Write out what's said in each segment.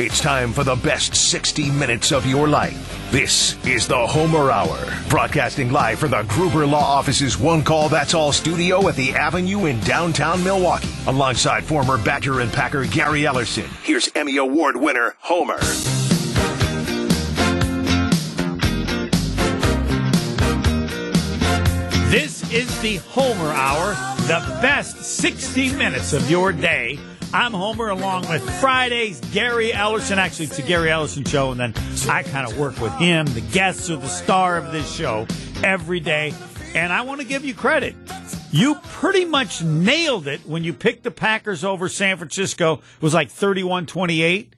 It's time for the best 60 minutes of your life. This is the Homer Hour, broadcasting live from the Gruber Law Office's One Call That's All studio at the Avenue in downtown Milwaukee. Alongside former Badger and Packer Gary Ellerson, here's Emmy Award winner Homer. This is the Homer Hour, the best 60 minutes of your day. I'm Homer along with Friday's Gary Ellerson. Actually, it's a Gary Ellerson show, and then I kind of work with him. The guests are the star of this show every day. And I want to give you credit. You pretty much nailed it when you picked the Packers over San Francisco. It was like 31 28.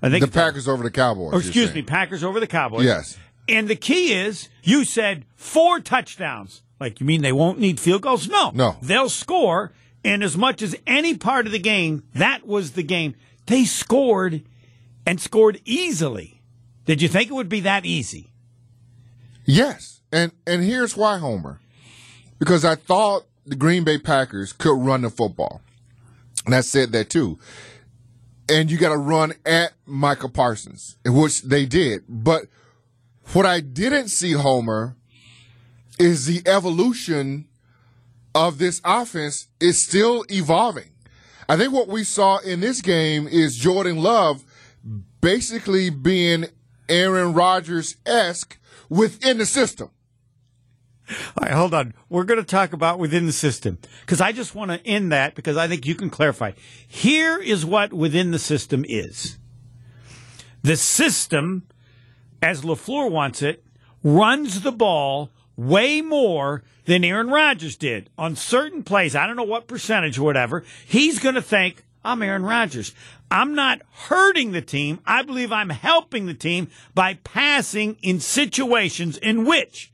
I think The Packers over the Cowboys. Oh, or excuse me. Packers over the Cowboys. Yes. And the key is you said four touchdowns. Like, you mean they won't need field goals? No. No. They'll score. And as much as any part of the game, that was the game. They scored and scored easily. Did you think it would be that easy? Yes. And and here's why, Homer. Because I thought the Green Bay Packers could run the football. And I said that too. And you got to run at Micah Parsons, which they did. But what I didn't see, Homer, is the evolution of this offense is still evolving. I think what we saw in this game is Jordan Love basically being Aaron Rodgers esque within the system. All right, hold on. We're going to talk about within the system because I just want to end that because I think you can clarify. Here is what within the system is. The system, as LaFleur wants it, runs the ball way more than Aaron Rodgers did on certain plays. I don't know what percentage or whatever. He's going to think, I'm Aaron Rodgers. I'm not hurting the team. I believe I'm helping the team by passing in situations in which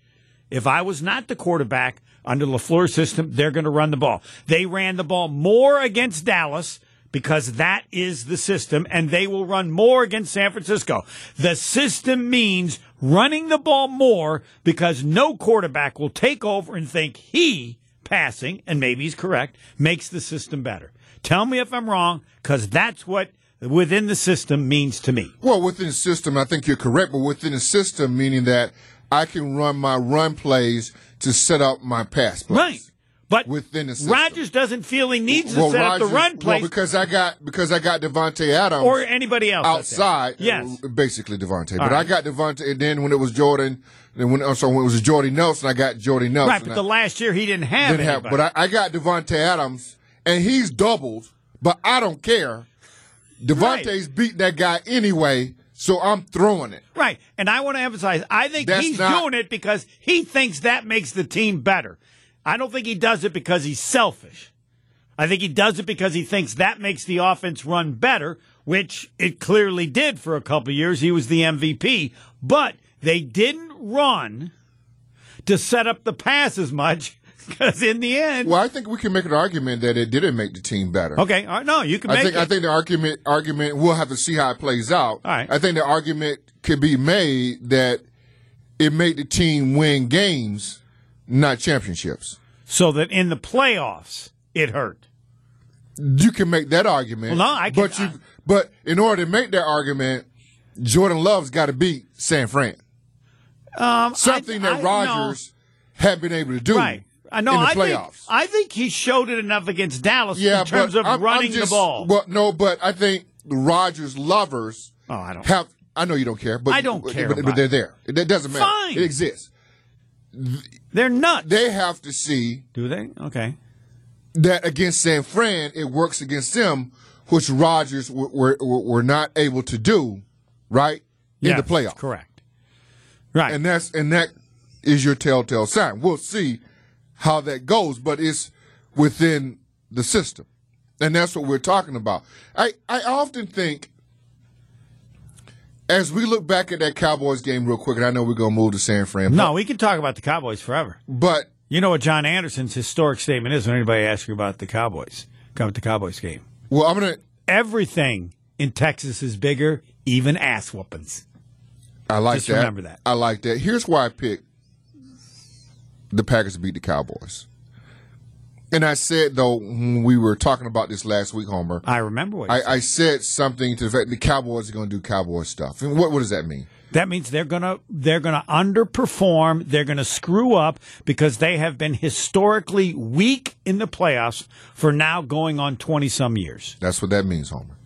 if I was not the quarterback under LaFleur's system, they're going to run the ball. They ran the ball more against Dallas because that is the system, and they will run more against San Francisco. The system means running the ball more because no quarterback will take over and think he passing, and maybe he's correct, makes the system better. Tell me if I'm wrong, because that's what within the system means to me. Well, within the system, I think you're correct, but within the system, meaning that I can run my run plays to set up my pass plays. Right. But Within the system. Rodgers doesn't feel he needs to Well, set up the run play well, because I got because I got Davante Adams or anybody else outside. Yes. basically Davante. But I got Davante, and then when it was Jordan, then when also when it was Jordy Nelson, I got Jordy Nelson. Right, but the last year he didn't have didn't have, but I, I got Davante Adams, and he's doubled, but I don't care. Davante's beating that guy anyway, so I'm throwing it. Right. And I want to emphasize, I think That's he's not- doing it because he thinks that makes the team better. I don't think he does it because he's selfish. I think he does it because he thinks that makes the offense run better, which it clearly did for a couple of years. He was the MVP, but they didn't run to set up the pass as much because in the end, Well, I think we can make an argument that it didn't make the team better. okay, all right, no, you can I make think it. I think the argument argument we'll have to see how it plays out. All right. I think the argument could be made that it made the team win games, not championships. so that in the playoffs it hurt. You can make that argument. Well, no, I can- But you, but in order to make that argument, Jordan Love's got to beat San Fran. Um, Something I- that I- Rodgers had been able to do. right? I know. I think. I think he showed it enough against Dallas yeah, in terms of I'm- I'm running just- the ball. Well, no, but I think the Rodgers lovers Oh, I don't- have. I know you don't care, but I don't care But, but they're there. It, it doesn't matter. Fine. It exists. They're nuts. They have to see Do they? Okay. that against San Fran, it works against them, which Rodgers were, were, were not able to do, right? In Yes, the playoffs. correct. Right. And that's and that is your telltale sign. We'll see how that goes, but it's within the system. And that's what we're talking about. I, I often think as we look back at that Cowboys game real quick, and I know we're gonna move to San Fran. no, we can talk about the Cowboys forever. But You know what John Anderson's historic statement is when anybody asks you about the Cowboys, about the Cowboys game. well I'm gonna Everything in Texas is bigger, even ass whoopings. I like Just that. remember that. I like that. Here's why I picked the Packers to beat the Cowboys. And I said though when we were talking about this last week, Homer. I remember what you said. I, I said something to the fact the Cowboys are going to do Cowboy stuff. And what what does that mean? That means they're gonna they're gonna underperform. They're gonna screw up because they have been historically weak in the playoffs for now going on twenty some years. That's what that means, Homer.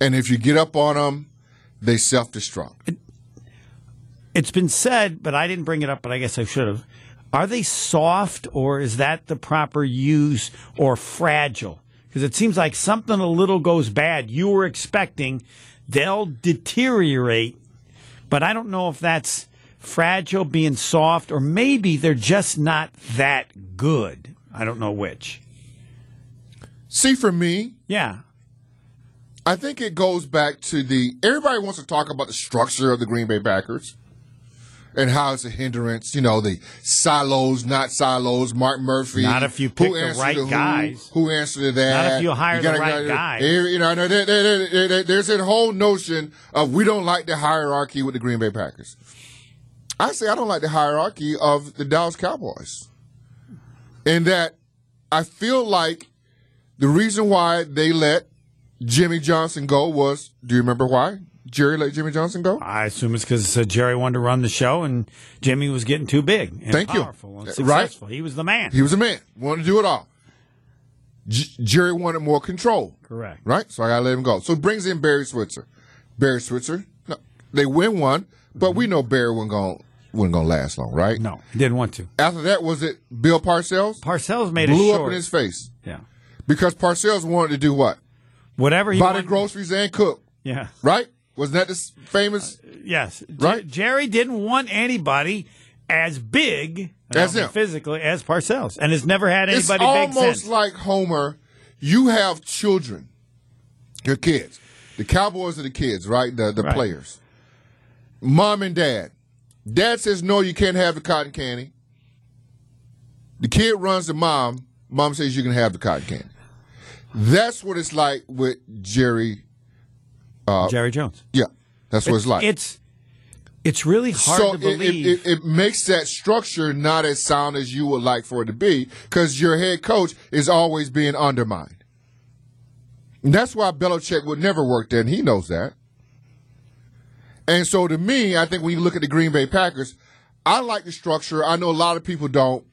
And if you get up on them, they self destruct. It's been said, but I didn't bring it up. But I guess I should have. Are they soft, or is that the proper use, or fragile? Because it seems like something a little goes bad. You were expecting they'll deteriorate, but I don't know if that's fragile, being soft, or maybe they're just not that good. I don't know which. See, for me, Yeah, I think it goes back to the everybody wants to talk about the structure of the Green Bay Packers and how it's a hindrance. You know, the silos, not silos. Mark Murphy. Not if you pick who the right who, guys. Who answered to that? Not if you hire the gotta- right gotta- guy. Eh, you know, there- there- there- there- there's a whole notion of we don't like the hierarchy with the Green Bay Packers. I say I don't like the hierarchy of the Dallas Cowboys. In that I feel like the reason why they let Jimmy Johnson go was do you remember why? Jerry let Jimmy Johnson go? I assume it's because uh, Jerry wanted to run the show and Jimmy was getting too big and Thank you. powerful and Right. He was the man. He was a man, wanted to do it all. J- Jerry wanted more control, Correct. right? So I got to let him go. So he brings in Barry Switzer. Barry Switzer, no, they win one, but we know Barry wasn't going wasn't going to last long, right? No, he didn't want to. After that, was it Bill Parcells? Parcells made Blew it up in his face yeah. because Parcells wanted to do what? Whatever he Buy the groceries and cook, Yeah. right? Wasn't that the famous? Uh, yes. J- Right. Jerry didn't want anybody as big uh, As him. physically as Parcells, and has never had anybody big almost like Homer. You have children, your kids. The Cowboys are the kids, right? The the Right. players. Mom and dad. Dad says no, you can't have the cotton candy. The kid runs to mom. Mom says you can have the cotton candy. That's what it's like with Jerry. Uh, Jerry Jones. Yeah, that's what it's like. It's it's really hard so to it, it, believe. it, it makes that structure not as sound as you would like for it to be because your head coach is always being undermined. And that's why Belichick would never work there, and he knows that. And so to me, I think when you look at the Green Bay Packers, I like the structure. I know a lot of people don't,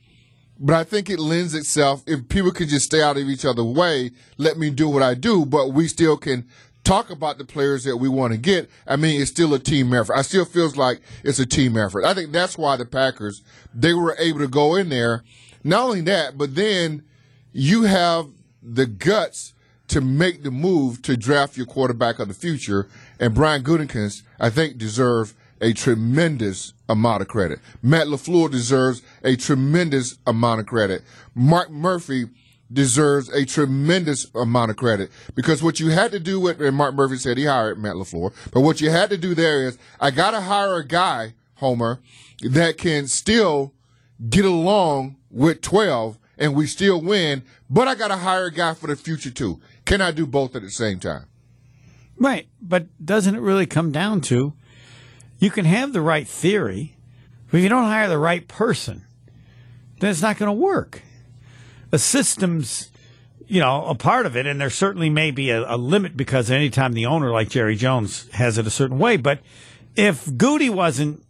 but I think it lends itself if people can just stay out of each other's way, let me do what I do, but we still can talk about the players that we want to get. I mean, it's still a team effort. I still feels like it's a team effort. I think that's why the Packers they were able to go in there. Not only that, but then you have the guts to make the move to draft your quarterback of the future. And Brian Gutekunst, I think, deserve a tremendous amount of credit. Matt LaFleur deserves a tremendous amount of credit. Mark Murphy deserves a tremendous amount of credit because what you had to do with, and Mark Murphy said he hired Matt LaFleur, but what you had to do there is, I got to hire a guy, Homer, that can still get along with 12 and we still win, but I got to hire a guy for the future too. Can I do both at the same time? Right. But doesn't it really come down to you can have the right theory, but if you don't hire the right person, then it's not going to work. A system's, you know, a part of it, and there certainly may be a, a limit because anytime the owner, like Jerry Jones, has it a certain way. But if Goody wasn't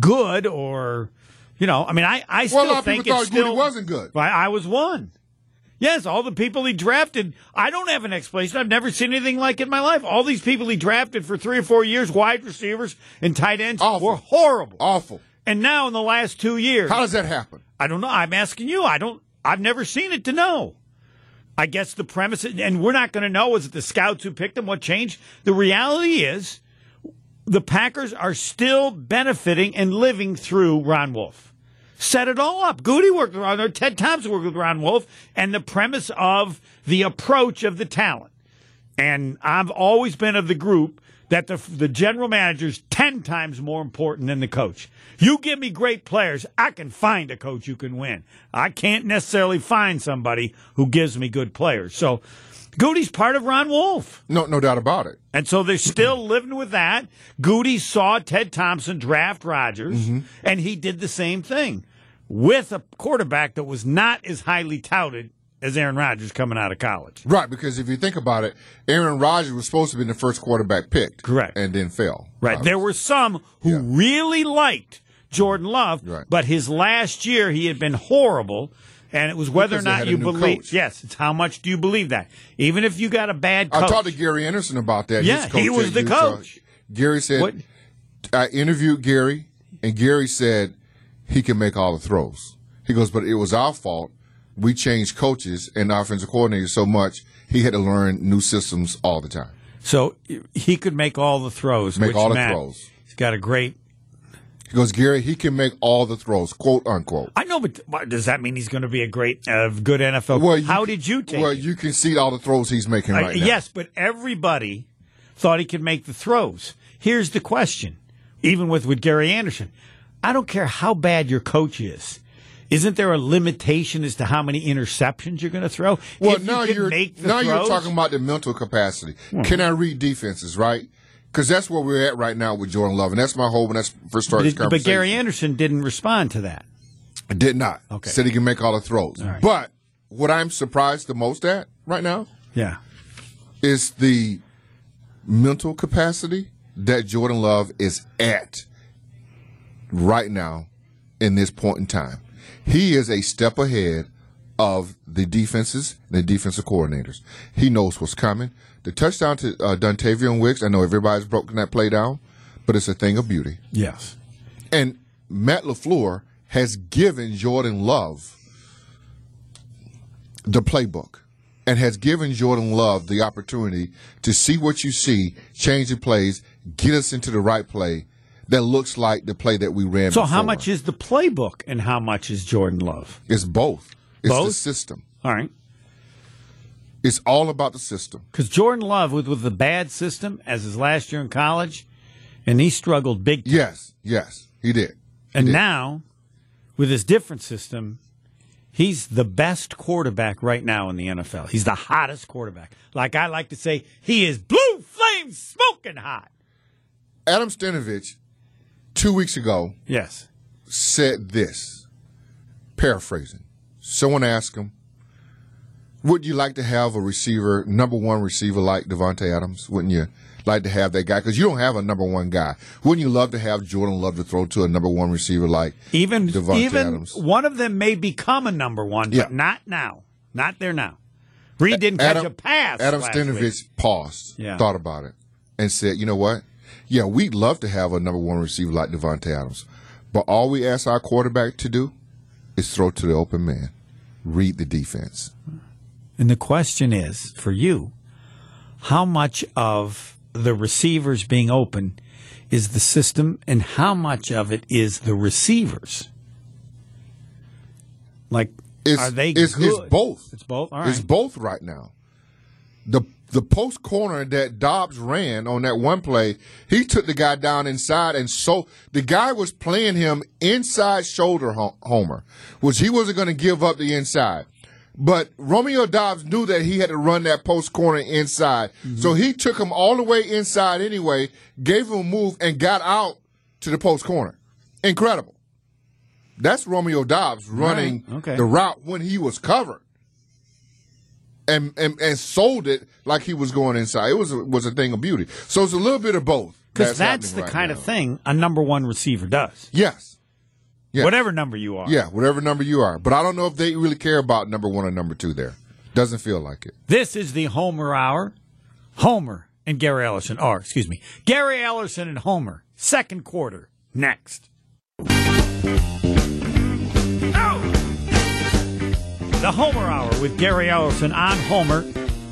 good or, you know, I mean, I, I still Well, a lot of think people it's thought Goody still, wasn't good. I, I was one. Yes, all the people he drafted. I don't have an explanation. I've never seen anything like it in my life. All these people he drafted for three or four years, wide receivers and tight ends, Awful. were horrible. Awful. And now in the last two years, How does that happen? I don't know. I'm asking you. I don't. I've never seen it to know. I guess the premise, and we're not going to know. Is it the scouts who picked them? What changed? The reality is, the Packers are still benefiting and living through Ron Wolf. Set it all up. Goody worked with Ron, or Ted Thompson worked with Ron Wolf, and the premise of the approach of the talent. And I've always been of the group that the the general manager's ten times more important than the coach. You give me great players, I can find a coach who can win. I can't necessarily find somebody who gives me good players. So Goody's part of Ron Wolf. No, no doubt about it. And so they're still living with that. Goody saw Ted Thompson draft Rodgers, mm-hmm. and he did the same thing with a quarterback that was not as highly touted as Aaron Rodgers coming out of college. Right, because if you think about it, Aaron Rodgers was supposed to be the first quarterback picked. Correct. And then fell. Right. There were some who Yeah. really liked Jordan Love, Right. but his last year he had been horrible. And it was whether Because or not you believe. coach. Yes, it's how much do you believe that? Even if you got a bad I talked to Gary Anderson about that. Yeah, coach he was the Utah. coach. Gary said, What- I interviewed Gary, and Gary said he can make all the throws. He goes, but it was our fault. We changed coaches and offensive coordinators so much, he had to learn new systems all the time. so he could make all the throws. Make which all the meant throws. He's got a great. He goes, Gary, he can make all the throws, quote unquote. I know, but does that mean he's going to be a great, uh, good NFL? Well, you- How did you take Well, it? you can see all the throws he's making Uh, right now. Yes, but everybody thought he could make the throws. Here's the question, even with, with Gary Anderson. I don't care how bad your coach is. Isn't there a limitation as to how many interceptions you're going to throw? Well, If now can you're make the now you're Hmm. talking about the mental capacity. Can I read defenses, right? Because that's where we're at right now with Jordan Love, and that's my whole When that's first started this But, but Gary Anderson didn't respond to that. did not. Okay. Said he can make all the throws. right. But what I'm surprised the most at right now Yeah. is the mental capacity that Jordan Love is at right now in this point in time. He is a step ahead of the defenses and the defensive coordinators. He knows what's coming. The touchdown to uh, Dontayvion Wicks, I know everybody's broken that play down, but it's a thing of beauty. Yes. And Matt LaFleur has given Jordan Love the playbook and has given Jordan Love the opportunity to see what you see, change the plays, get us into the right play that looks like the play that we ran So how much is the playbook and how much is Jordan Love? It's both. It's the Both? system. All right. It's all about the system. Because Jordan Love, with, with the bad system as his last year in college, and he struggled big time. Yes, yes, he did. He And did. now, with his different system, he's the best quarterback right now in the NFL. He's the hottest quarterback. Like I like to say, he is blue flame smoking hot. Adam Stenavich, two weeks ago, Yes. said this, paraphrasing. Someone asked him, Would you like to have a receiver, number one receiver like Davante Adams? Wouldn't you like to have that guy? Because you don't have a number one guy. Wouldn't you love to have Jordan Love to throw to a number one receiver like Even Davante even Adams? one of them may become a number one, Yeah. but not now. Not there now. Reed didn't catch a pass. Adam last. Stenavich paused, Yeah. thought about it, and said, "You know what? Yeah, we'd love to have a number one receiver like Davante Adams, but all we ask our quarterback to do is throw to the open man, read the defense." And the question is for you, how much of the receivers being open is the system and how much of it is the receivers? Like, It's, are they it's, good? it's both. It's both? It's both right now. The the post corner that Doubs ran on that one play, he took the guy down inside, and so the guy was playing him inside shoulder homer, which he wasn't going to give up the inside. But Romeo Doubs knew that he had to run that post corner inside, mm-hmm. so he took him all the way inside anyway, gave him a move, and got out to the post corner. Incredible. That's Romeo Doubs running Right. Okay. the route when he was covered and, and and sold it like he was going inside. It was a, was a thing of beauty. So it's a little bit of both. Because that's, happening the right kind now. of thing a number one receiver does. Yes. Yes. Whatever number you are. Yeah, whatever number you are. But I don't know if they really care about number one or number two there. Doesn't feel like it. This is the Homer Hour. Homer and Gary Ellerson, or excuse me, Gary Ellerson and Homer, second quarter, next. The Homer Hour with Gary Ellerson on Homer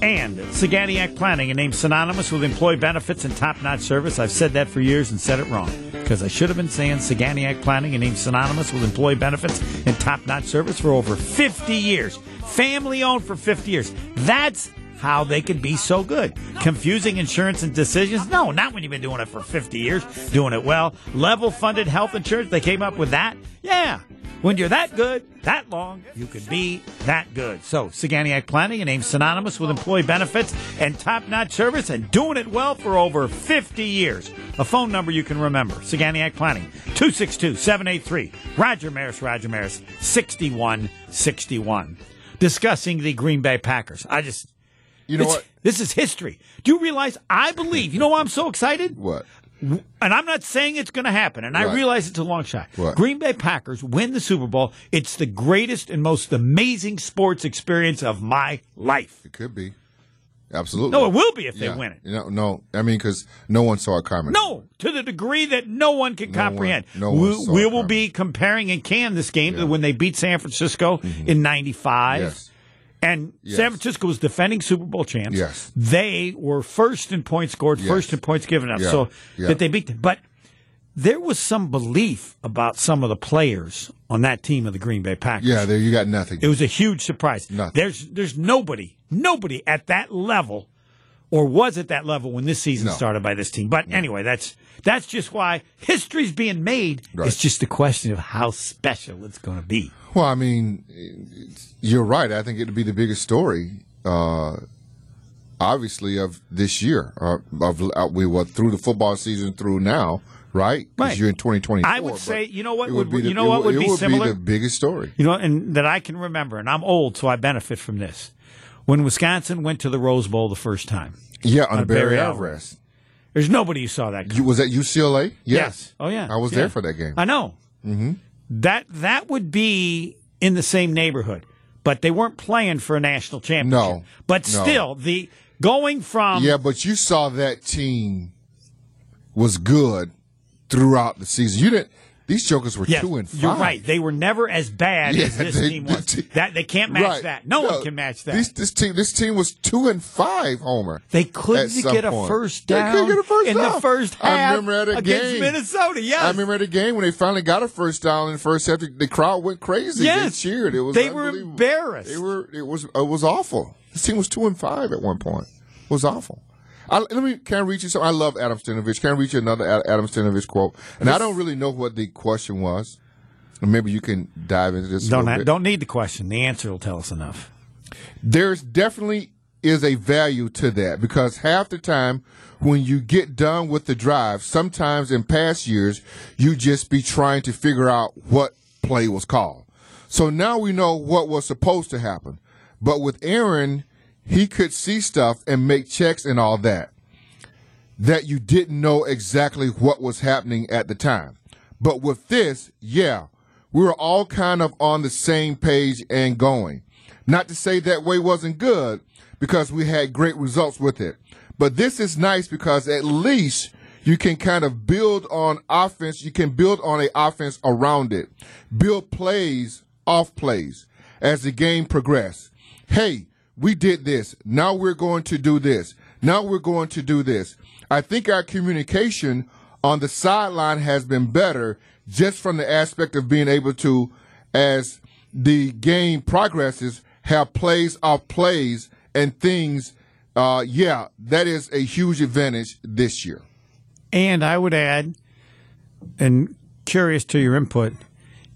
and Saganiac Planning, a name synonymous with employee benefits and top notch service. I've said that for years and said it wrong because I should have been saying Saganiac Planning, a name synonymous with employee benefits and top notch service for over 50 years. Family owned for 50 years. That's how they can be so good. Confusing insurance and decisions? No, not when you've been doing it for 50 years, doing it well. Level funded health insurance, they came up with that? Yeah. When you're that good, that long, you could be that good. So, Saganiac Planning, a name synonymous with employee benefits and top notch service, and doing it well for over 50 years. A phone number you can remember Saganiac Planning, 262 783. Roger Maris, Roger Maris, 6161. discussing the Green Bay Packers. I just, You know what? This is history. Do you realize? I believe. You know why I'm so excited? What? And I'm not saying it's going to happen, and I realize it's a long shot. What? Green Bay Packers win the Super Bowl. It's the greatest and most amazing sports experience of my life. It could be. Absolutely. No, it will be if they Yeah. win it. Know, no, I mean, because no one saw it coming. No, to the degree that no one can No one- comprehend. no one we saw we will be comparing and can this game Yeah. Mm-hmm. to when they beat San Francisco in '95. Yes. And Yes. San Francisco was defending Super Bowl champs. Yes. They were first in points scored, Yes. first in points given up. Yeah. So Yeah. that they beat them. But there was some belief about some of the players on that team of the Green Bay Packers. Yeah, there you got nothing. It was a huge surprise. Nothing. There's there's nobody, nobody at that level or was at that level when this season No. started by this team. But anyway, that's that's just why history's being made. Right. It's just a question of how special it's going to be. Well, I mean, you're right. I think it'd be the biggest story, uh, obviously, of this year. Uh, of uh, we were through the football season through now, right? Because Right. you're in 2020. I would say, you know what it would- be you know what would it be similar? the biggest story. You know, and that I can remember, and I'm old, so I benefit from this. When Wisconsin went to the Rose Bowl the first time, Yeah, under On Barry Barry Alvarez. Alvarez. there's nobody who saw that. You, was that UCLA? Yes. Oh yeah. I was Yeah. there for that game. I know. Mm-hmm. That that would be in the same neighborhood, but they weren't playing for a national championship. No. But No. still, the going from yeah, but you saw that team was good throughout the season. You didn't. These jokers were Yes, two and 5 you're right. They were never as bad Yeah, as this they- team was. the te- that they can't match Right. that. No, one can match that. This, this team, this team was two and five. Homer. they couldn't get a point. first They down couldn't get a first in the down. first I half remember at a against game. Minnesota. Yes, I remember the game when they finally got a first down in the first half. The, the crowd went crazy. Yes. they cheered. It was They were embarrassed. They were. It was. It was awful. This team was two and five at one point. It was awful. I, let me. Can I read you something? I love Adam Stenavich. Can I read you another Adam Stenavich quote? And I don't really know what the question was. Maybe you can dive into this. don't ha- don't need the question. The answer will tell us enough. there's definitely is a value to that because half the time when you get done with the drive, sometimes in past years, you just be trying to figure out what play was called. So now we know what was supposed to happen. But with Aaron, he could see stuff and make checks and all that that you didn't know exactly what was happening at the time. But with this, yeah, we were all kind of on the same page and going. Not to say that way wasn't good because we had great results with it. But this is nice because at least you can kind of build on offense. You can build on a offense around it. Build plays off plays as the game progresses. Hey, we did this. Now we're going to do this. Now we're going to do this. I think our communication on the sideline has been better just from the aspect of being able to, as the game progresses, have plays off plays and things. Uh, yeah, that is a huge advantage this year. And I would add, and curious to your input,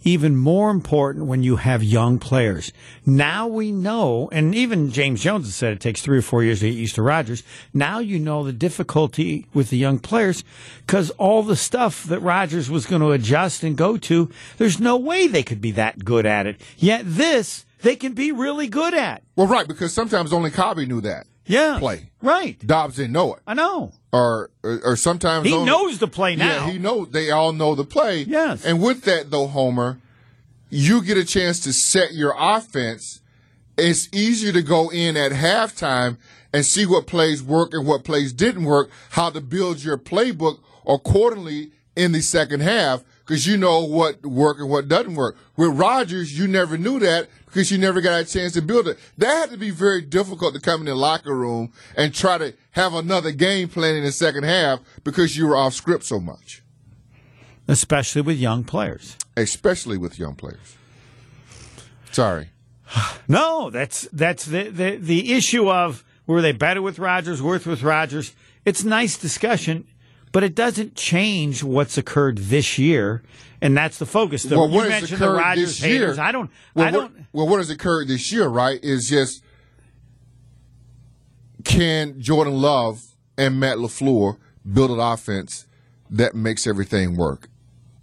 even more important when you have young players. Now we know, and even James Jones has said it takes three or four years to get used to Rodgers. Now you know the difficulty with the young players because all the stuff that Rodgers was going to adjust and go to, there's no way they could be that good at it. Yet this, they can be really good at. Well, right, because sometimes only Cobby knew that Yeah. play. Right. Doubs didn't know it, I know. or or, or sometimes He only- knows the play now. Yeah, he knows. They all know the play. Yes. And with that, though, Homer, you get a chance to set your offense. It's easier to go in at halftime and see what plays work and what plays didn't work, how to build your playbook accordingly in the second half, because you know what worked and what doesn't work. With Rodgers, you never knew that because you never got a chance to build it. That had to be very difficult to come in the locker room and try to have another game plan in the second half because you were off script so much, Especially with young players. especially with young players. Sorry. No, that's that's the, the the issue of were they better with Rodgers, worse with Rodgers. It's nice discussion, but it doesn't change what's occurred this year, and that's the focus. The, well, you what has mentioned the Rodgers this year? haters. I don't. Well, I don't. What, well, what has occurred this year, right? Is just can Jordan Love and Matt LaFleur build an offense that makes everything work?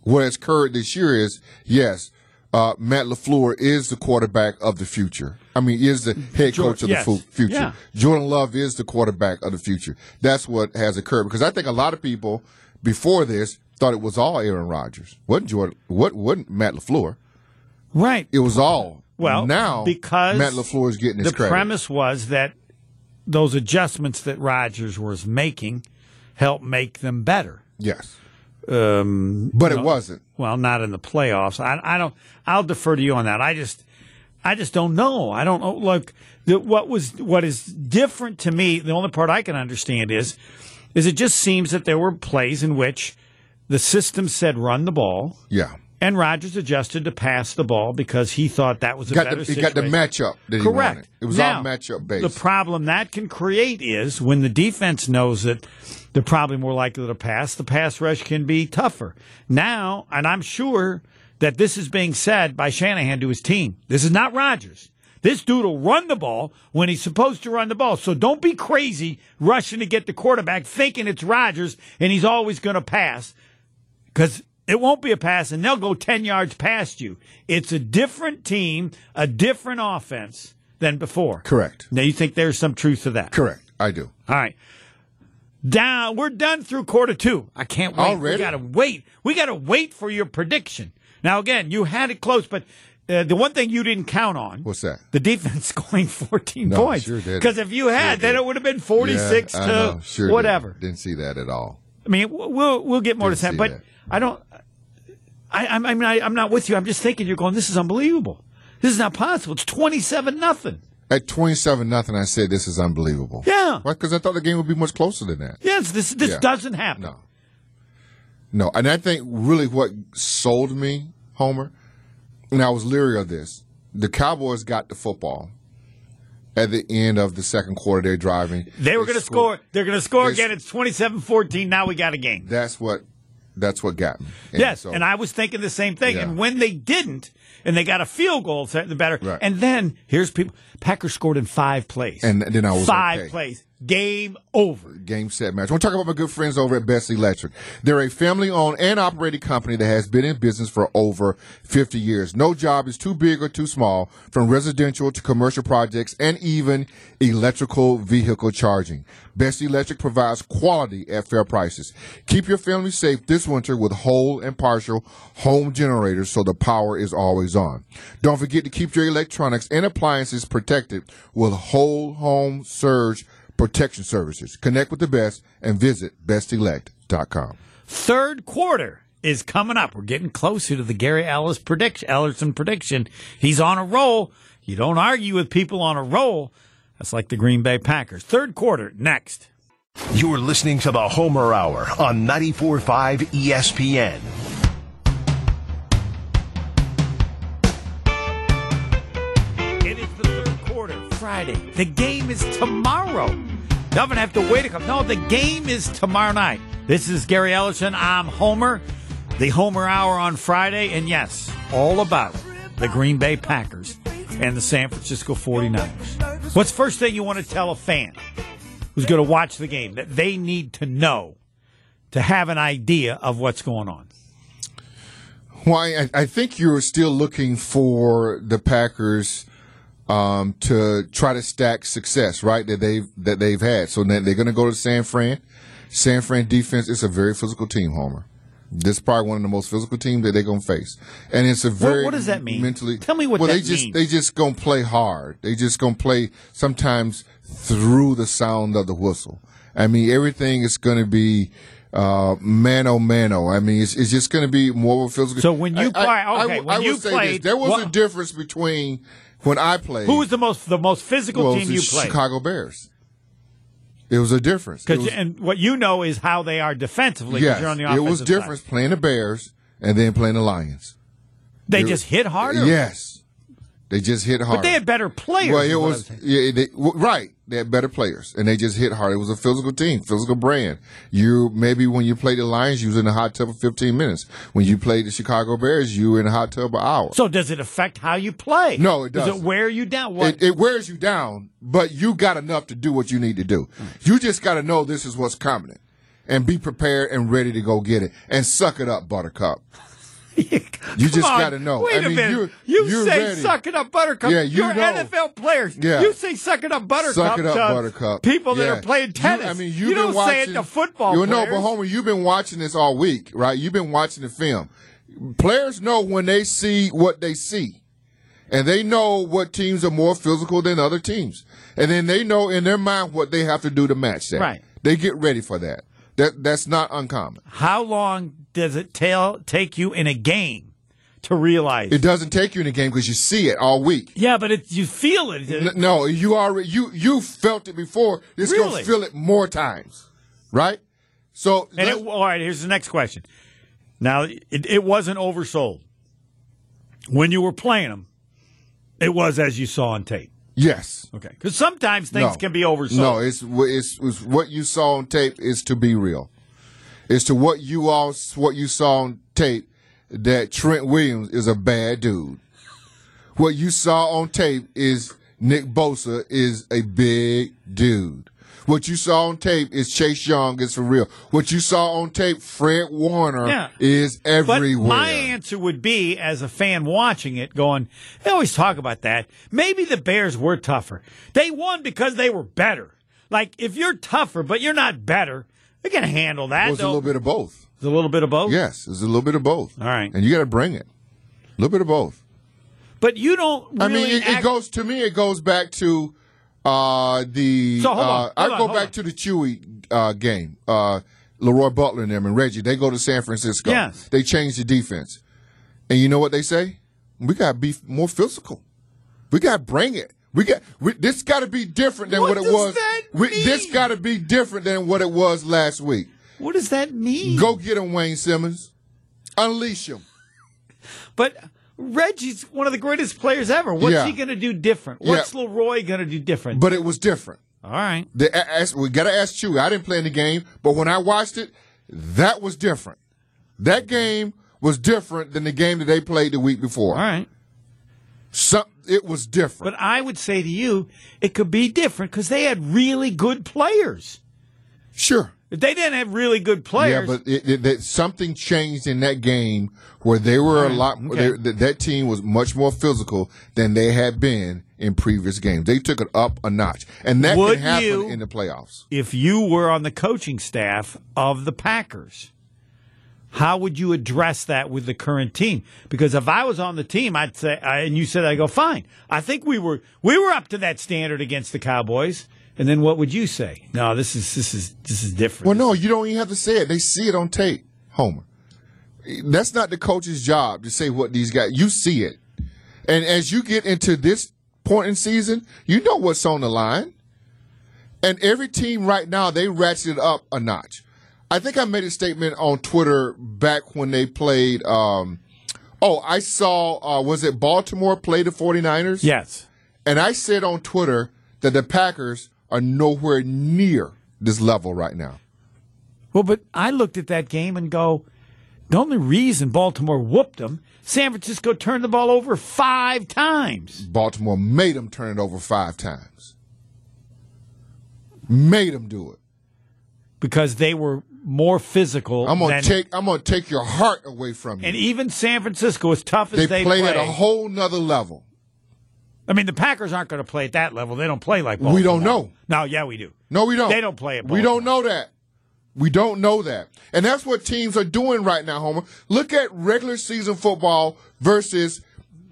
What has occurred this year is yes, uh, Matt LaFleur is the quarterback of the future. I mean, is the head coach of the yes. fu- future. Yeah. Jordan Love is the quarterback of the future. That's what has occurred because I think a lot of people before this thought it was all Aaron Rodgers. Wasn't Jordan? What? Wasn't Matt LaFleur? Right. It was all. Well, now because Matt LaFleur is getting his credit. the credit. premise was that those adjustments that Rodgers was making helped make them better. yes, Um, but it wasn't. well, not in the playoffs. I, I don't. I'll defer to you on that. I just, I just don't know. I don't know. Look, the, what was what is different to me? The only part I can understand is, is it just seems that there were plays in which the system said run the ball, Yeah, and Rodgers adjusted to pass the ball because he thought that was a got better the, he got the matchup that Correct. It was Now, all matchup based. The problem that can create is when the defense knows that they're probably more likely to pass, the pass rush can be tougher. Now, and I'm sure that this is being said by Shanahan to his team. This is not Rodgers. This dude will run the ball when he's supposed to run the ball. So don't be crazy rushing to get the quarterback thinking it's Rodgers and he's always going to pass because it won't be a pass and they'll go 10 yards past you. It's a different team, a different offense than before. Correct. Now, you think there's some truth to that? Correct. I do. All right. Down, we're done through quarter two. I can't wait. Already? We gotta wait. We gotta wait for your prediction. Now, again, you had it close, but uh, the one thing you didn't count on What's that? the defense scoring 14 No, points. sure didn't. Because if you had, Sure then did. it would have been 46 Yeah, to. Sure whatever. Didn't, didn't see that at all. I mean, we'll we'll get more Didn't to that, but that. I don't. I I'm I mean, I, I'm not with you. I'm just thinking. You're going. This is unbelievable. This is not possible. It's 27 nothing. At twenty-seven nothing, I said this is unbelievable. Yeah. Why? Because I thought the game would be much closer than that. Yes. This this Yeah. doesn't happen. No. No, and I think really what sold me, Homer, and I was leery of this. The Cowboys got the football at the end of the second quarter. They're driving. They were going to score. They're going to score They- again. It's 27-14. Now we got a game. That's what. That's what got me. And yes, so- and I was thinking the same thing. Yeah. And when they didn't, and they got a field goal, the better. Right. And then here's people. Packers scored in five plays. And then I was five okay. plays. Game over. game set match. I want to talk about my good friends over at Best Electric. They're a family owned and operated company that has been in business for over 50 years. No job is too big or too small, from residential to commercial projects and even electrical vehicle charging. Best Electric provides quality at fair prices. Keep your family safe this winter with whole and partial home generators so the power is always on. Don't forget to keep your electronics and appliances protected with whole home surge protection services. Connect with the best and visit bestelect.com. Third quarter is coming up. We're getting closer to the Gary Ellis prediction, Ellerson prediction. He's on a roll. You don't argue with people on a roll. That's like the Green Bay Packers. Third quarter next. You're listening to the Homer Hour on 94.5 ESPN. Friday. The game is tomorrow. Doesn't have to wait a couple. No, the game is tomorrow night. This is Gary Ellerson. I'm Homer. The Homer Hour on Friday, and yes, all about the Green Bay Packers and the San Francisco 49ers. What's first thing you want to tell a fan who's going to watch the game that they need to know to have an idea of what's going on? Well, I, I think you're still looking for the Packers um, to try to stack success, right? That they've that they've had. So they're going to go to San Fran. San Fran defense is a very physical team, Homer. This is probably one of the most physical teams that they're going to face, and it's a very what does that mean? mentally. Tell me what well, they just means. they just going to play hard. They just going to play sometimes through the sound of the whistle. I mean, everything is going to be uh, mano mano. I mean, it's, it's just going to be more of a physical. So when you I- I- play- okay, I, when I you would say played- this, there was what- a difference between when I played. Who was the most the most physical well, it team was you the played? Chicago Bears. It was a difference. Was- and what you know is how they are defensively. yes, you're on the it was difference side. playing the Bears and then playing the Lions. They It- just hit harder. Yes, they just hit hard. but they had better players. Well, it was yeah, they, right. They had better players, and they just hit hard. It was a physical team, physical brand. You maybe when you played the Lions, you was in the hot tub for 15 minutes. When you played the Chicago Bears, you were in the hot tub an hour. So does it affect how you play? No, it Does it doesn't. wear you down? What? It, it wears you down, but you got enough to do what you need to do. You just got to know this is what's coming, and be prepared and ready to go get it, and suck it up, Buttercup. You just gotta know. Wait I a mean, minute. you're- you you're say ready. suck it up, Buttercup. Yeah, you You're know. NFL players. Yeah. You say sucking up, Buttercup. Suck it up, to Buttercup. People that are playing You- tennis. I mean, you you've don't been watching, say it to football You know, players. but Homer, you've been watching this all week, right? You've been watching the film. Players know when they see what they see, and they know what teams are more physical than other teams, and then they know in their mind what they have to do to match that. Right. They get ready for that. That that's not uncommon. How long does it tell, take you in a game to realize? It doesn't take you in a game because you see it all week. yeah, but it, you feel it. N- No, you already you you felt it before. It's Really? gonna feel it more times, right? So And it, all right, here's the next question. Now, it, it wasn't oversold. When you were playing them, it was as you saw on tape. Yes, Okay. Because sometimes things No. can be oversold. No, it's, it's it's what you saw on tape is to be real. It's to what you all what you saw on tape that Trent Williams is a bad dude. What you saw on tape is Nick Bosa is a big dude. What you saw on tape is Chase Young is for real. What you saw on tape, Fred Warner Yeah. is But everywhere. my answer would be, as a fan watching it, going, they always talk about that. Maybe the Bears were tougher. They won because they were better. Like, if you're tougher, but you're not better, they can handle that. It was a little bit of both. It's a little bit of both. Yes, it's a little bit of both. All right. and you got to bring it. A little bit of both. But you don't really I mean, it, it goes to me. It goes back to uh, the. So, on, uh, I go hold back on. to the Chewy uh, game. Uh, Leroy Butler and them and Reggie. They go to San Francisco. Yes. They change the defense, and you know what they say? We got to be more physical. We got to bring it. We got we, this. Got to be different than What what, it was. we, this got to be different than what it was last week. What does that mean? Go get him, Wayne Simmons. Unleash him. But Reggie's one of the greatest players ever. What's Yeah. he going to do different? What's Yeah. Leroy going to do different? But it was different. All right. The, ask, we got to ask you. I didn't play in the game, but when I watched it, that was different. That game was different than the game that they played the week before. All right. Some, it was different. But I would say to you, it could be different because they had really good players. Sure. If they didn't have really good players, Yeah, but it, it, that something changed in that game where they were a mm, lot. okay. they- that, that team was much more physical than they had been in previous games. They took it up a notch, and that Would can happen you- in the playoffs. if you were on the coaching staff of the Packers, how would you address that with the current team? Because if I was on the team, I'd say, and you said, I go, fine. I think we were we were up to that standard against the Cowboys. And then what would you say? No, this is this is this is different. Well, no, you don't even have to say it. They see it on tape, Homer. That's not the coach's job to say what these guys. You see it, and as you get into this point in season, you know what's on the line. And every team right now they ratcheted up a notch. I think I made a statement on Twitter back when they played. Um, oh, I saw. Uh, was it Baltimore play the 49ers? Yes. And I said on Twitter that the Packers are nowhere near this level right now. Well, but I looked at that game and go, the only reason Baltimore whooped them, San Francisco turned the ball over five times. Baltimore made them turn it over five times. Made them do it. because they were more physical. I'm gonna than, take. I'm gonna take your heart away from you. and even San Francisco, as tough as they, they, played play, at a whole nother level. I mean, the Packers aren't going to play at that level. They don't play like Baltimore. We don't know. No, yeah, we do. No, we don't. They don't play at We don't know that. We don't know that. And that's what teams are doing right now, Homer. Look at regular season football versus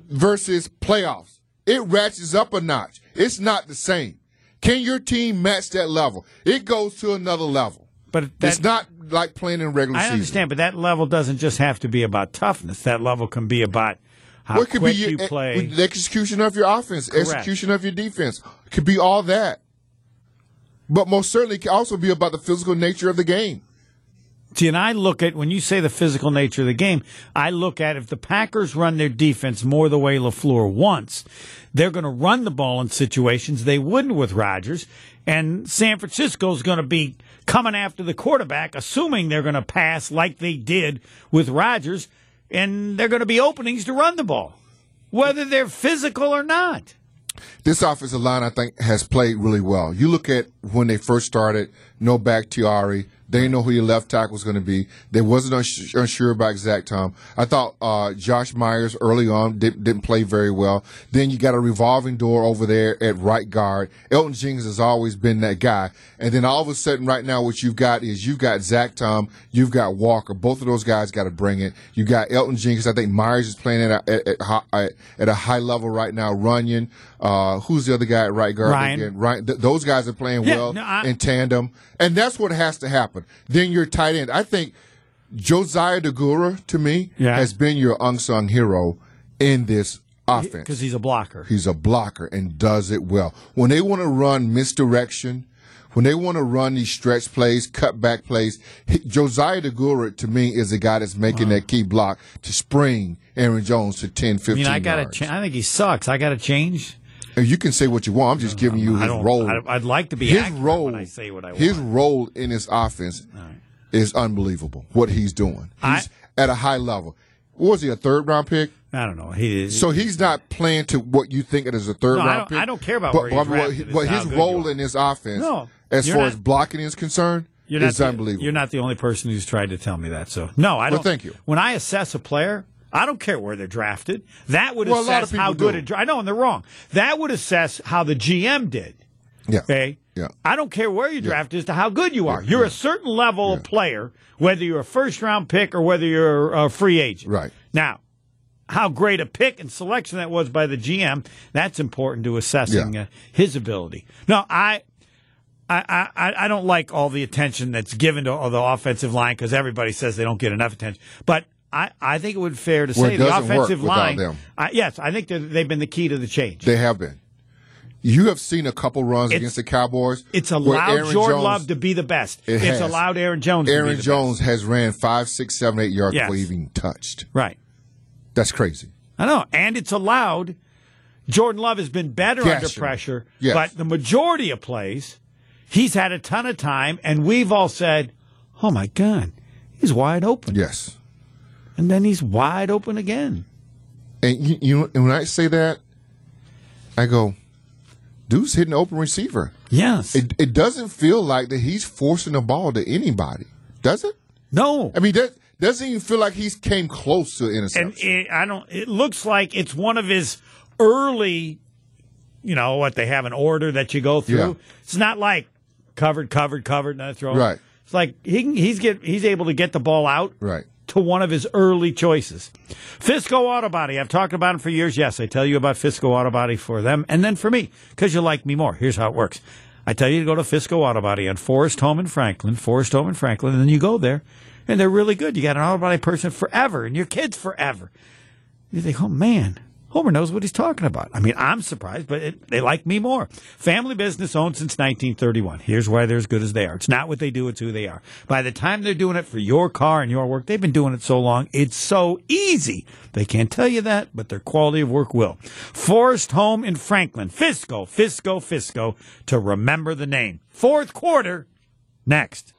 versus playoffs. It ratchets up a notch. It's not the same. Can your team match that level? It goes to another level. But that, it's not like playing in regular I season. understand, but that level doesn't just have to be about toughness. That level can be about how it could quick be your- you play. the execution of your offense, Correct. execution of your defense. Could be all that. But most certainly it can also be about the physical nature of the game. See, and I look at when you say the physical nature of the game, I look at if the Packers run their defense more the way LaFleur wants, they're going to run the ball in situations they wouldn't with Rodgers, and San Francisco's going to be coming after the quarterback, assuming they're going to pass like they did with Rodgers, and they're going to be openings to run the ball, whether they're physical or not. This offensive line, I think, has played really well. You look at when they first started, no Bakhtiari, They didn't know who your left tackle was going to be. They wasn't uns- unsure about Zach Tom. I thought uh, Josh Myers early on didn't, didn't play very well. Then you got a revolving door over there at right guard. Elgton Jenkins has always been that guy. And then all of a sudden, right now, what you've got is you've got Zach Tom, you've got Walker. Both of those guys got to bring it. You got Elgton Jenkins. I think Myers is playing at a, at, at, at a high level right now. Runyan, uh, who's the other guy at right guard? Ryan. Again? Ryan. Th- those guys are playing Yeah, well no, I- in tandem, and that's what has to happen. Then your tight end. I think Josiah Deguara to me Yeah. has been your unsung hero in this offense because he's a blocker. He's a blocker and does it well. When they want to run misdirection, when they want to run these stretch plays, cutback plays, Josiah Deguara to me is the guy that's making that key block to spring Aaron Jones to 10, 15 I mean, I got to. yards. Cha- I think he sucks. I got to change. And you can say what you want. I'm just giving you I his role. I, I'd like to be his role. when I say what I want. his role in this offense is unbelievable. What he's doing, I- he's at a high level. What was he a third round pick? I don't know. He. So he's not playing to what you think it is a third No, round don't- pick. I don't care about but, where he's but drafted. what his role in this offense, No, as far not- as blocking is concerned, You're is the, unbelievable. You're not the only person who's tried to tell me that. So no, I don't. thank you. When I assess a player, I don't care where they're drafted. That would Well, assess how good do. a dra- I know, and they're wrong. That would assess how the GM did. yeah, Okay. yeah. I don't care where you draft as to how good you are. You're a certain level of player, whether you're a first round pick or whether you're a free agent. Right. Now, how great a pick and selection that was by the GM, that's important to assessing Yeah. uh, his ability. No, I. I, I, I don't like all the attention that's given to the offensive line because everybody says they don't get enough attention. But I, I think it would be fair to Well, say the offensive line. I, yes, I think they've been the key to the change. They have been. You have seen a couple runs It's- against the Cowboys. It's allowed Aaron Jordan Jones- Love to be the best. It it's allowed Aaron Jones. to be Aaron Jones best. has ran five, six, seven, eight yards Yes. before even touched. right? That's crazy. I know, and it's allowed. Jordan Love has been better under pressure, Yes. but the majority of plays, he's had a ton of time, and we've all said, "Oh my God, he's wide open," Yes. And then he's wide open again. And you, you and when I say that, I go, dude's hitting open receiver. Yes, It, it doesn't feel like that he's forcing the ball to anybody, does it? no, I mean, that doesn't even feel like he's came close to interception. and it, I don't. It looks like it's one of his early. You know what they have an order that you go through. Yeah. It's not like covered, covered, covered, and throw. Right. It's like he he's get he's able to get the ball out right. To one of his early choices. Fisco Auto Body. I've talked about him for years. Yes, I tell you about Fisco Auto Body for them and then for me because you like me more. Here's how it works. I tell you to go to Fisco Auto Body on Forest Home in Franklin, Forest Home in Franklin, and then you go there and they're really good. You got an auto body person forever and your kids forever. You think, oh man, Homer knows what he's talking about. I mean, I'm surprised, but it, they like me more. Family business owned since 1931. Here's why they're as good as they are. It's not what they do, it's who they are. By the time they're doing it for your car and your work, they've been doing it so long, it's so easy. They can't tell you that, but their quality of work will. Forest Home in Franklin. Fisco, Fisco, Fisco, to remember the name. Fourth quarter, next.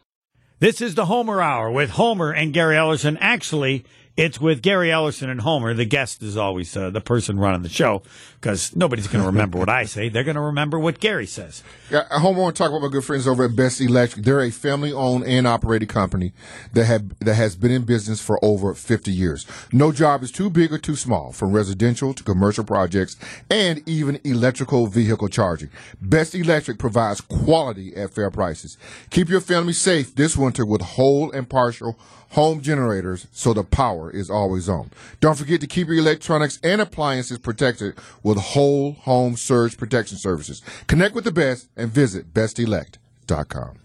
This is the Homer Hour with Homer and Gary Ellerson. Actually, it's with Gary Ellerson and Homer. The guest is always uh, the person running the show because nobody's going to remember what I say. They're going to remember what Gary says. Yeah, I home want to talk about my good friends over at Best Electric. They're a family-owned and operated company that have that has been in business for over 50 years. No job is too big or too small, from residential to commercial projects and even electrical vehicle charging. Best Electric provides quality at fair prices. Keep your family safe this winter with whole and partial home generators so the power is always on. Don't forget to keep your electronics and appliances protected with whole home surge protection services. Connect with the best and visit bestelect.com.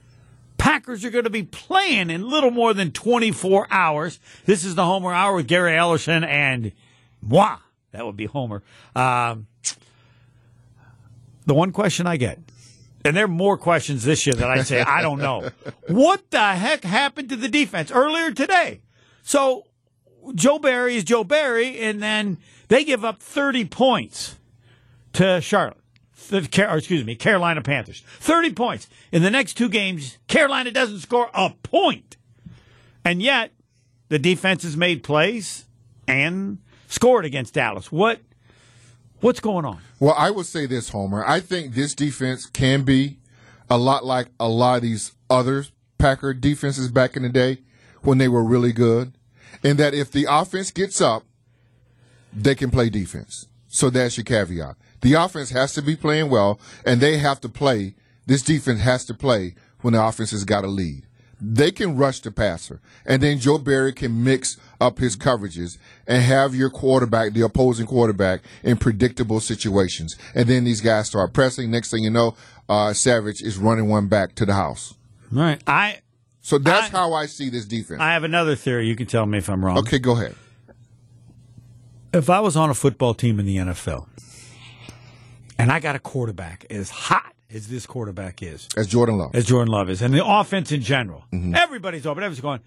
Packers are going to be playing in little more than 24 hours. This is the Homer Hour with Gary Ellerson and moi. That would be Homer. Um, the one question I get, and there are more questions this year that I say, I don't know. What the heck happened to the defense earlier today? So Joe Barry is Joe Barry, and then they give up 30 points to Charlotte. Or excuse me, Carolina Panthers. 30 points. In the next two games, Carolina doesn't score a point. And yet, the defense has made plays and scored against Dallas. What what's going on? Well, I would say this, Homer. I think this defense can be a lot like a lot of these other Packer defenses back in the day when they were really good, and that if the offense gets up, they can play defense. So that's your caveat. The offense has to be playing well, and they have to play. This defense has to play when the offense has got a lead. They can rush the passer, and then Joe Barry can mix up his coverages and have your quarterback, the opposing quarterback, in predictable situations. And then these guys start pressing. Next thing you know, uh, Savage is running one back to the house. Right. I So that's I- how I see this defense. I have another theory. You can tell me if I'm wrong. okay, go ahead. If I was on a football team in the NFL and I got a quarterback as hot as this quarterback is, As Jordan Love. as Jordan Love is, and the offense in general, everybody's open. Everybody's going.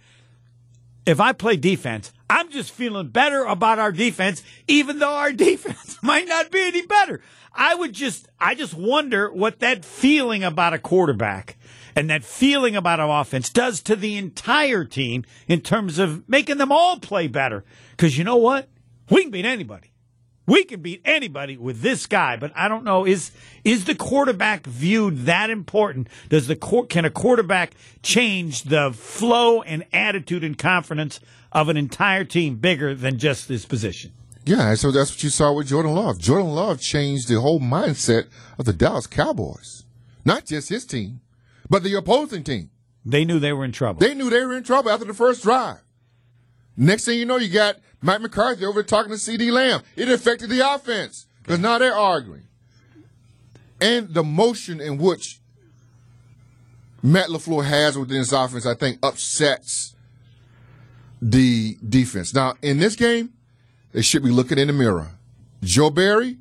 If I play defense, I'm just feeling better about our defense, even though our defense might not be any better. I would just, I just wonder what that feeling about a quarterback and that feeling about an offense does to the entire team in terms of making them all play better. Because you know what? We can beat anybody. We can beat anybody with this guy, but I don't know is is the quarterback viewed that important? Does the can a quarterback change the flow and attitude and confidence of an entire team bigger than just this position? Yeah, so that's what you saw with Jordan Love. Jordan Love changed the whole mindset of the Dallas Cowboys. Not just his team, but the opposing team. They knew they were in trouble. They knew they were in trouble after the first drive. Next thing you know, you got Mike McCarthy over talking to CeeDee Lamb. It affected the offense because now they're arguing. And the motion in which Matt LaFleur has within his offense, I think, upsets the defense. Now, in this game, they should be looking in the mirror. Joe Barry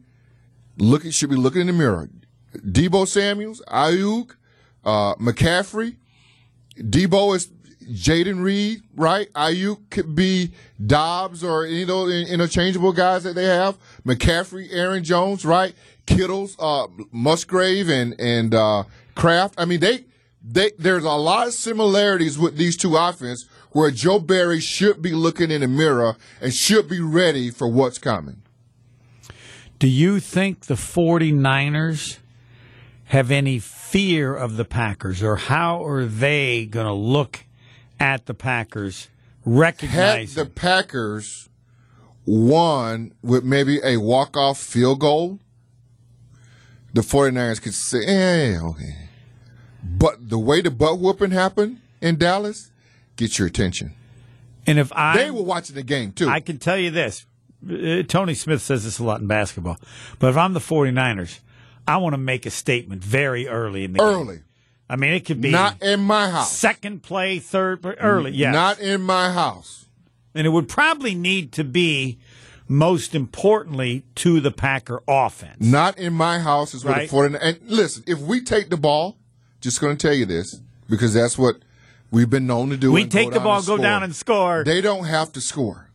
look, should be looking in the mirror. Deebo Samuels, Aiyuk, uh, McCaffrey, Deebo is Jayden Reed, right? Aiyuk could be Doubs or any of those interchangeable guys that they have. McCaffrey, Aaron Jones, right? Kittles, uh, Musgrave and and uh, Kraft. I mean, they they there's a lot of similarities with these two offense where Joe Barry should be looking in the mirror and should be ready for what's coming. Do you think the 49ers have any fear of the Packers or how are they going to look at the Packers recognize the Packers won with maybe a walk-off field goal, the 49ers could say, eh, okay. But the way the butt whooping happened in Dallas gets your attention. and if I They were watching the game, too. I can tell you this. Uh, Tony Smith says this a lot in basketball. But if I'm the 49ers, I want to make a statement very early in the game. early. I mean, it could be Not in my house. second play, third play, early. Yes. Not in my house. and it would probably need to be most importantly to the Packer offense. Not in my house is what Right. the 49ers. And listen, if we take the ball, just going to tell you this, because that's what we've been known to do. we take the ball, go down and score. They don't have to score.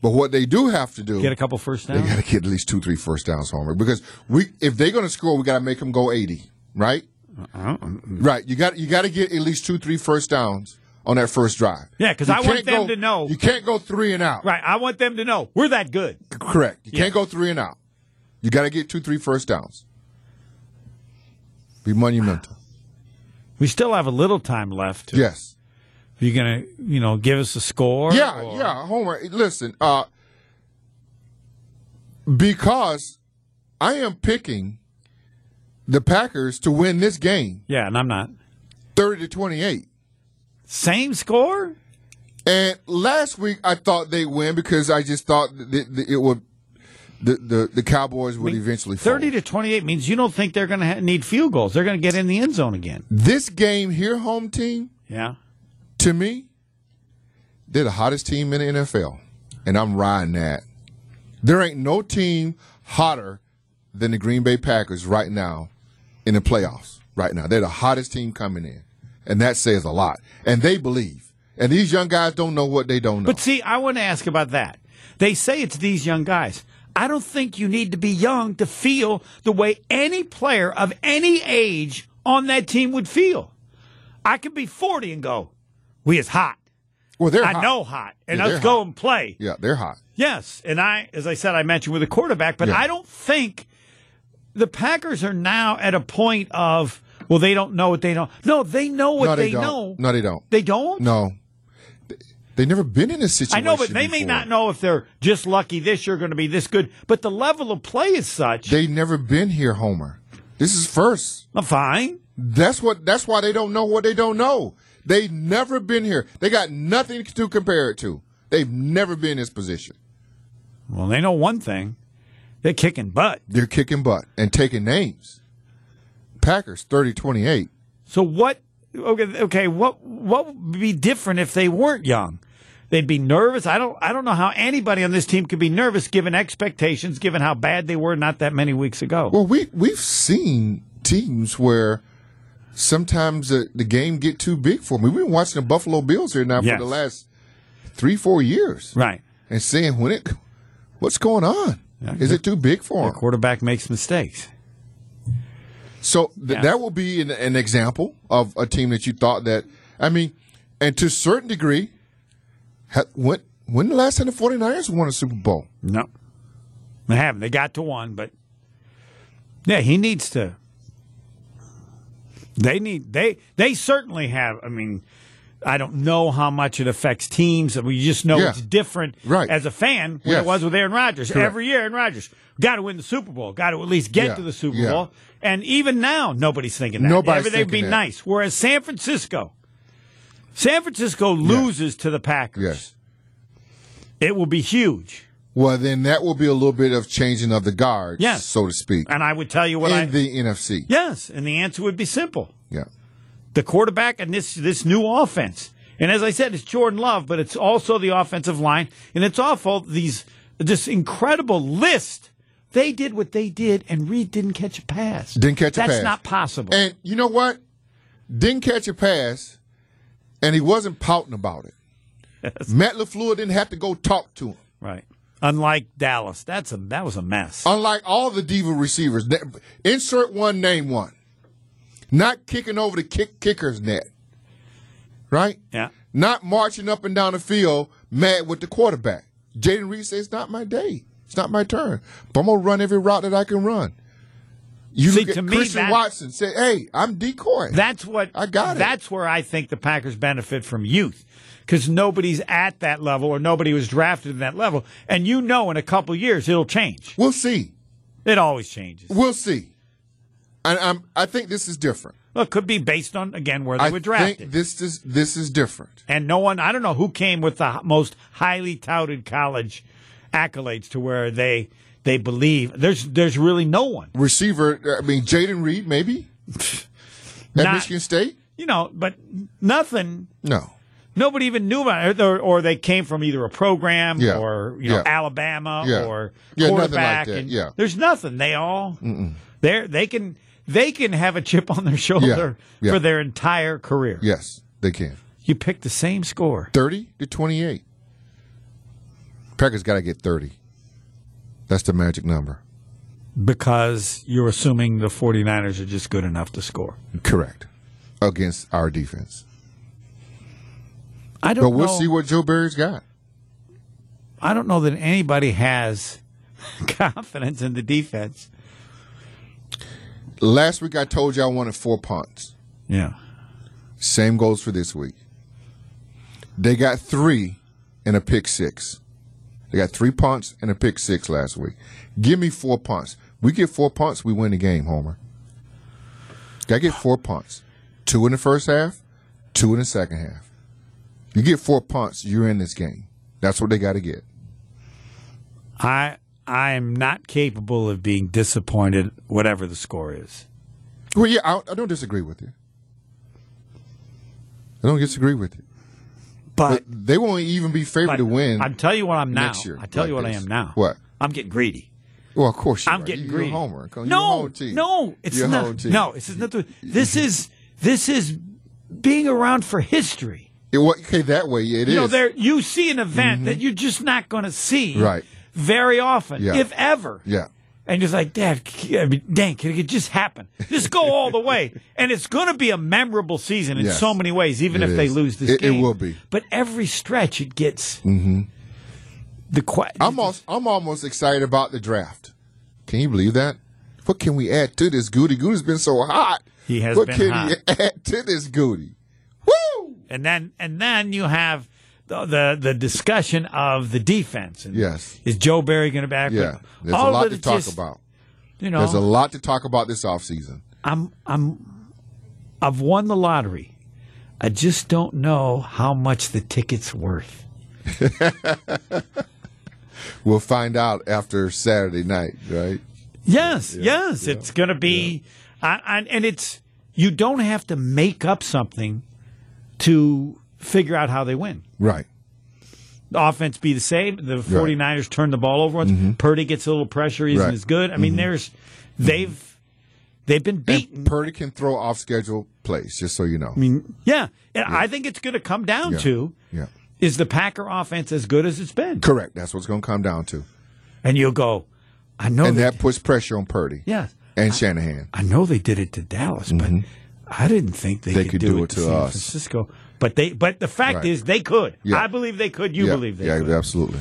But what they do have to do, Get a couple first downs. they got to get at least two, three first downs, Homer. Because we, if they're going to score, we got to make them go eighty, right? Uh-huh. Right. You got you got to get at least two, three first downs on that first drive. Yeah, because I want them go- to know- you can't go three and out. Right. I want them to know we're that good. Correct. You can't go three and out. You got to get two, three first downs. Be monumental. We still have a little time left. Yes. Are you going to, you know, give us a score? Yeah, or- yeah, Homer. Listen, uh, because I am picking the Packers to win this game, Yeah, and I'm not. thirty to twenty-eight. Same score? And last week I thought they'd win because I just thought it would the the, the Cowboys would eventually fall. 30 to 28 means you don't think they're going to ha- need field goals. They're going to get in the end zone again. This game here, home team, Yeah. to me, they're the hottest team in the NFL, and I'm riding that. There ain't no team hotter than the Green Bay Packers right now in the playoffs. Right now, they're the hottest team coming in, and that says a lot. And they believe. And these young guys don't know what they don't know. But see, I want to ask about that. They say it's these young guys. I don't think you need to be young to feel the way any player of any age on that team would feel. I could be 40 and go, we is hot. well, they're I hot. know hot. And Yeah, let's go hot. and play. Yeah, they're hot. Yes, and I, as I said, I mentioned with a quarterback, but Yeah. I don't think the Packers are now at a point of Well, they don't know what they don't. No, they know what no, they, they, know. No, they don't. They don't. No, They- they've never been in a situation. I know, but they may not know if they're just lucky this year going to be this good. But the level of play is such. They've never been here, Homer. This is first. I'm fine. That's what. That's why they don't know what they don't know. They've never been here. They got nothing to compare it to. They've never been in this position. Well, they know one thing: they're kicking butt. They're kicking butt and taking names. Packers 30-28. So what? Okay, okay. What what would be different if they weren't young? They'd be nervous. I don't. I don't know how anybody on this team could be nervous given expectations, given how bad they were not that many weeks ago. Well, we we've seen teams where sometimes the, the game get too big for me. We've been watching the Buffalo Bills here now Yes. for the last three, four years, right. and saying when it, what's going on? Is it too big for The quarterback makes mistakes. So th- Yeah. that will be an, an example of a team that you thought that. I mean, and to a certain degree, ha, when when the last time the 49ers won a Super Bowl? No, they haven't. They got to one, but yeah, he needs to. They need they they certainly have. I mean, I don't know how much it affects teams. We just know Yeah. it's different Right. as a fan when Yes. it was with Aaron Rodgers. Correct. Every year, Aaron Rodgers got to win the Super Bowl. Got to at least get Yeah. to the Super Yeah. Bowl. And even now, nobody's thinking that. Nobody's Everything would be that. nice. Whereas San Francisco, San Francisco loses to the Packers. Yes. It will be huge. Well, then that will be a little bit of changing of the guards, Yes. so to speak, And I would tell you what in I the NFC. Yes, and the answer would be simple. Yeah. The quarterback and this this new offense. And as I said, it's Jordan Love, but it's also the offensive line, and it's awful these this incredible list. They did what they did, and Reed didn't catch a pass. Didn't catch a pass. That's not possible. And you know what? Didn't catch a pass, and he wasn't pouting about it. Matt LaFleur didn't have to go talk to him. right. Unlike Dallas, that's a that was a mess. Unlike all the diva receivers, insert one, name one. Not kicking over the kick kicker's net, right? yeah. Not marching up and down the field mad with the quarterback. Jayden Reed says, "It's not my day. It's not my turn. But I'm gonna run every route that I can run." You See, look at me, Christian Watson. Say, "Hey, I'm decoy." That's what I got it. That's where I think the Packers benefit from youth. Because nobody's at that level or nobody was drafted in that level. And you know in a couple years it'll change. we'll see. It always changes. We'll see. And I'm, I think this is different. Well, it could be based on again where they I were drafted. think this is this is different. and no one, I don't know who came with the most highly touted college accolades to where they they believe there's there's really no one. Receiver. Uh, I mean, Jayden Reed, maybe at Not- Michigan State. You know, but nothing. No. Nobody even knew about it, or, or they came from either a program Yeah. or you know Yeah. Alabama Yeah. or like quarterback. that. and Yeah. there's nothing. They all they they can they can have a chip on their shoulder Yeah. for their entire career. Yes, they can. You pick the same score. Thirty to twenty-eight. Packers got to get thirty. That's the magic number. because you're assuming the 49ers are just good enough to score. Correct. Against our defense. I don't know. But we'll know. see what Joe Barry's got. I don't know that anybody has confidence in the defense. Last week I told you I wanted four punts. Yeah. Same goes for this week. They got three and a pick six. They got three punts and a pick six last week. Give me four punts. We get four punts, we win the game, Homer. Got to get four punts. Two in the first half, two in the second half. You get four punts, you're in this game. That's what they got to get. I I am not capable of being disappointed whatever the score is. Well, yeah, I, I don't disagree with you. I don't disagree with you. But, But they won't even be favored to win. I'll tell you what I'm now. year I tell you like what I am now. What? I'm getting greedy. well, of course you I'm are. getting you, greedy. Homer. No, no, it's You're not. No, this is not. The, this is this is being around for history. It, okay, that way it is. you know, there you see an event mm-hmm. that you're just not going to see Right. Very often, Yeah. if ever. Yeah. And you're like, Dad, c- I mean, dang, can it just happen? Just go all the way. And it's going to be a memorable season in Yes. so many ways, even It if they lose this It- it will be. But every stretch, it gets mm-hmm. the que- I'm almost, I'm almost excited about the draft. Can you believe that? What can we add to this? Gutey Gutey's been so hot. He has what been can hot. he add to this Gutey? Woo! And then and then you have the the, discussion of the defense. And Yes. Is Joe Barry going to back? Yeah, there's All a lot to talk just, about. You know, There's a lot to talk about this offseason. I'm I'm I've won the lottery. I just don't know how much the ticket's worth. We'll find out after Saturday night, right? Yes, yes, it's going to be, I, I, and it's you don't have to make up something to figure out how they win. Right. The offense be the same. The 49ers turn the ball over once. Purdy gets a little pressure, he isn't Right. as good. I mean, there's they've they've been beaten. And Purdy can throw off schedule plays, just so you know. I mean, yeah, and I think it's going to come down Yeah. to Yeah. is the Packer offense as good as it's been? Correct. That's what it's going to come down to. And you'll go, I know And that puts pressure on Purdy yeah, and Shanahan. I know they did it to Dallas, but I didn't think they, Mm-hmm. They could, could do, do it to San us. Francisco. But they, but the fact Right. is, they could. Yeah. I believe they could. You yeah. believe they yeah, could. absolutely.